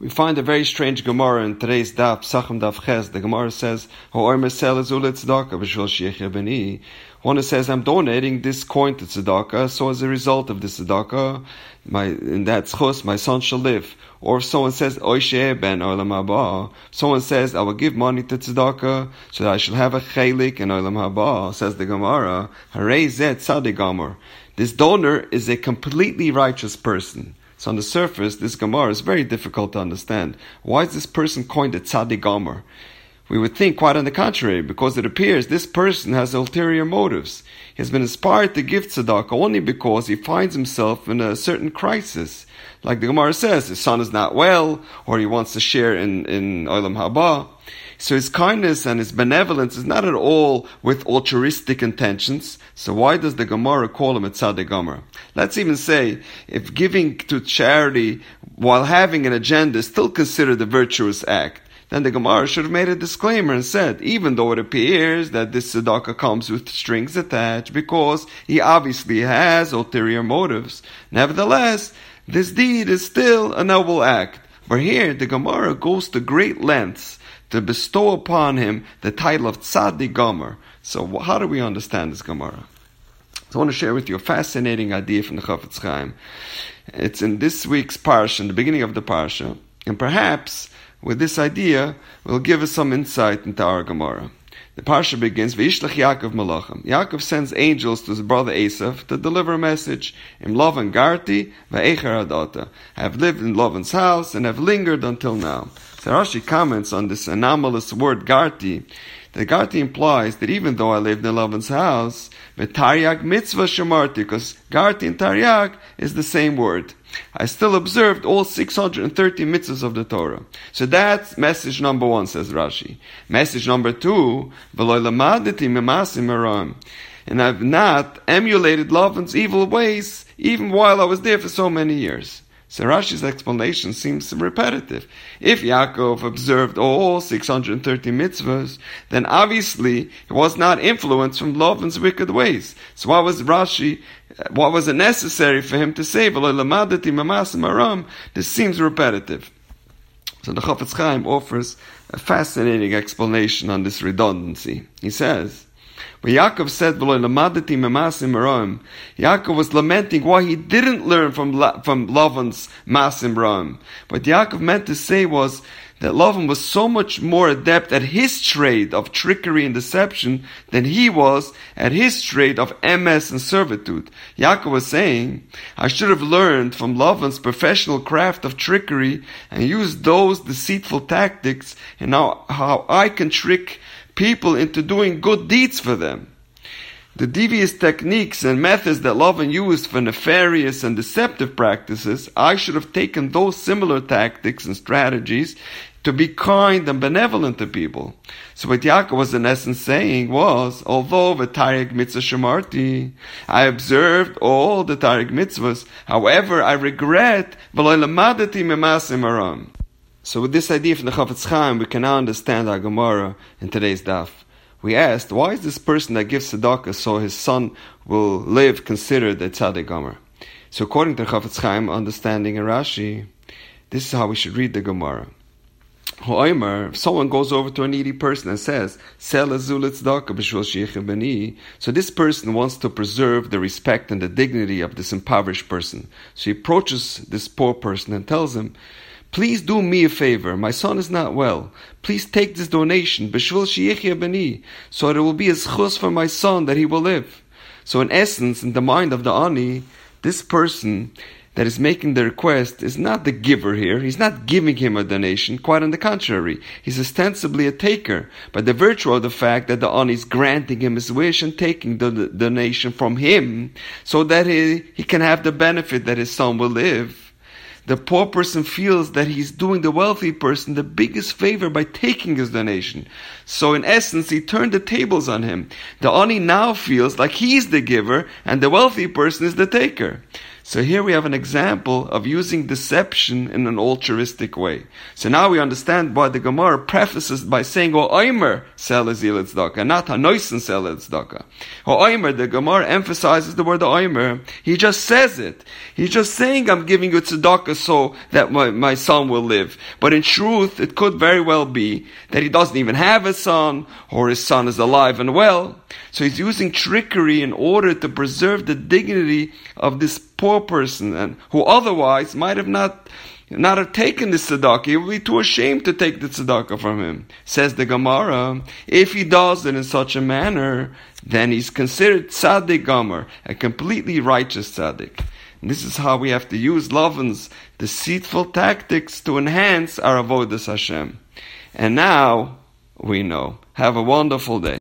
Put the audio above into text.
We find a very strange Gemara in today's Daf, Pesachim Daf Ches. The Gemara says, One says, I'm donating this coin to tzedakah, so as a result of this tzedakah, my, in that schus, my son shall live. Or if someone says, ben olam haba, someone says, I will give money to tzedakah, so that I shall have a chelik in olam haba, says the Gemara, Harei zet. This donor is a completely righteous person. So on the surface, this Gemara is very difficult to understand. Why is this person coined a tzaddik Gomer? We would think quite on the contrary, because it appears this person has ulterior motives. He has been inspired to give tzedakah only because he finds himself in a certain crisis. Like the Gemara says, his son is not well, or he wants to share in, in Olam Haba. So his kindness and his benevolence is not at all with altruistic intentions. So why does the Gemara call him a tzaddik? Let's even say if giving to charity while having an agenda is still considered a virtuous act, then the Gemara should have made a disclaimer and said, even though it appears that this tzedakah comes with strings attached, because he obviously has ulterior motives, nevertheless, this deed is still a noble act. But here, the Gemara goes to great lengths to bestow upon him the title of Tzaddik Gomer. So how do we understand this Gemara? So I want to share with you a fascinating idea from the Chafetz Chaim. It's in this week's parsha, in the beginning of the parsha, and perhaps with this idea will give us some insight into our Gemara. The parsha begins, Vayishlach Yaakov Malachim. Yaakov sends angels to his brother Esav to deliver a message. Im Lavan Garti, V'echer Adata. Have lived in Lavan's house and have lingered until now. So Rashi comments on this anomalous word Garti. The Garti implies that even though I lived in Lavan's house, Taryag mitzvah shamarti, because Garti and Taryag is the same word. I still observed all 630 mitzvahs of the Torah. So that's message number one, says Rashi. Message number two, and I've not emulated Lavan's evil ways even while I was there for so many years. So Rashi's explanation seems repetitive. If Yaakov observed all 630 mitzvahs, then obviously he was not influenced from Lavan's wicked ways. So why was Rashi, uh, what was it necessary for him to say, this seems repetitive. So the Chafetz Chaim offers a fascinating explanation on this redundancy. He says, when Yaakov said, Yaakov was lamenting why he didn't learn from, from Lavan's Masim Ram. What Yaakov meant to say was that Lavan was so much more adept at his trade of trickery and deception than he was at his trade of MS and servitude. Yaakov was saying, I should have learned from Lavan's professional craft of trickery and used those deceitful tactics and now how I can trick people into doing good deeds for them. The devious techniques and methods that Lavan used for nefarious and deceptive practices, I should have taken those similar tactics and strategies to be kind and benevolent to people. So what Yaakov was in essence saying was, although the Taryag mitzvah shemarti, I observed all the Taryag mitzvahs, however I regret, so with this idea from the Chafetz Chaim, we can now understand our Gemara in today's daf. We asked, why is this person that gives tzedakah so his son will live considered a tzaddik gomer? So according to Chafetz Chaim, understanding in Rashi, this is how we should read the Gemara. Hoimer, if someone goes over to a needy person and says, Sell b'shul so this person wants to preserve the respect and the dignity of this impoverished person. So he approaches this poor person and tells him, Please do me a favor. My son is not well. Please take this donation, beni, so that it will be a schus for my son that he will live. So in essence, in the mind of the ani, this person that is making the request is not the giver here. He's not giving him a donation. Quite on the contrary, he's ostensibly a taker. By the virtue of the fact that the ani is granting him his wish and taking the, the donation from him, so that he, he can have the benefit that his son will live the poor person feels that he's doing the wealthy person the biggest favor by taking his donation. So in essence, he turned the tables on him. The ani now feels like he's the giver and the wealthy person is the taker. So here we have an example of using deception in an altruistic way. So now we understand why the Gemara prefaces by saying, "O Oimer sell tzedakah," not Hanoisen sell tzedakah. O Oimer, the Gemara emphasizes the word Oimer. He just says it. He's just saying, "I'm giving you tzedakah so that my, my son will live." But in truth, it could very well be that he doesn't even have a son, or his son is alive and well. So he's using trickery in order to preserve the dignity of this poor person and who otherwise might have not not have taken the tzedakah, he would be too ashamed to take the tzedakah from him. Says the Gemara, if he does it in such a manner, then he's considered tzaddik gomer, a completely righteous tzaddik. And this is how we have to use Lavan's deceitful tactics to enhance our avodas Hashem. And now we know. Have a wonderful day.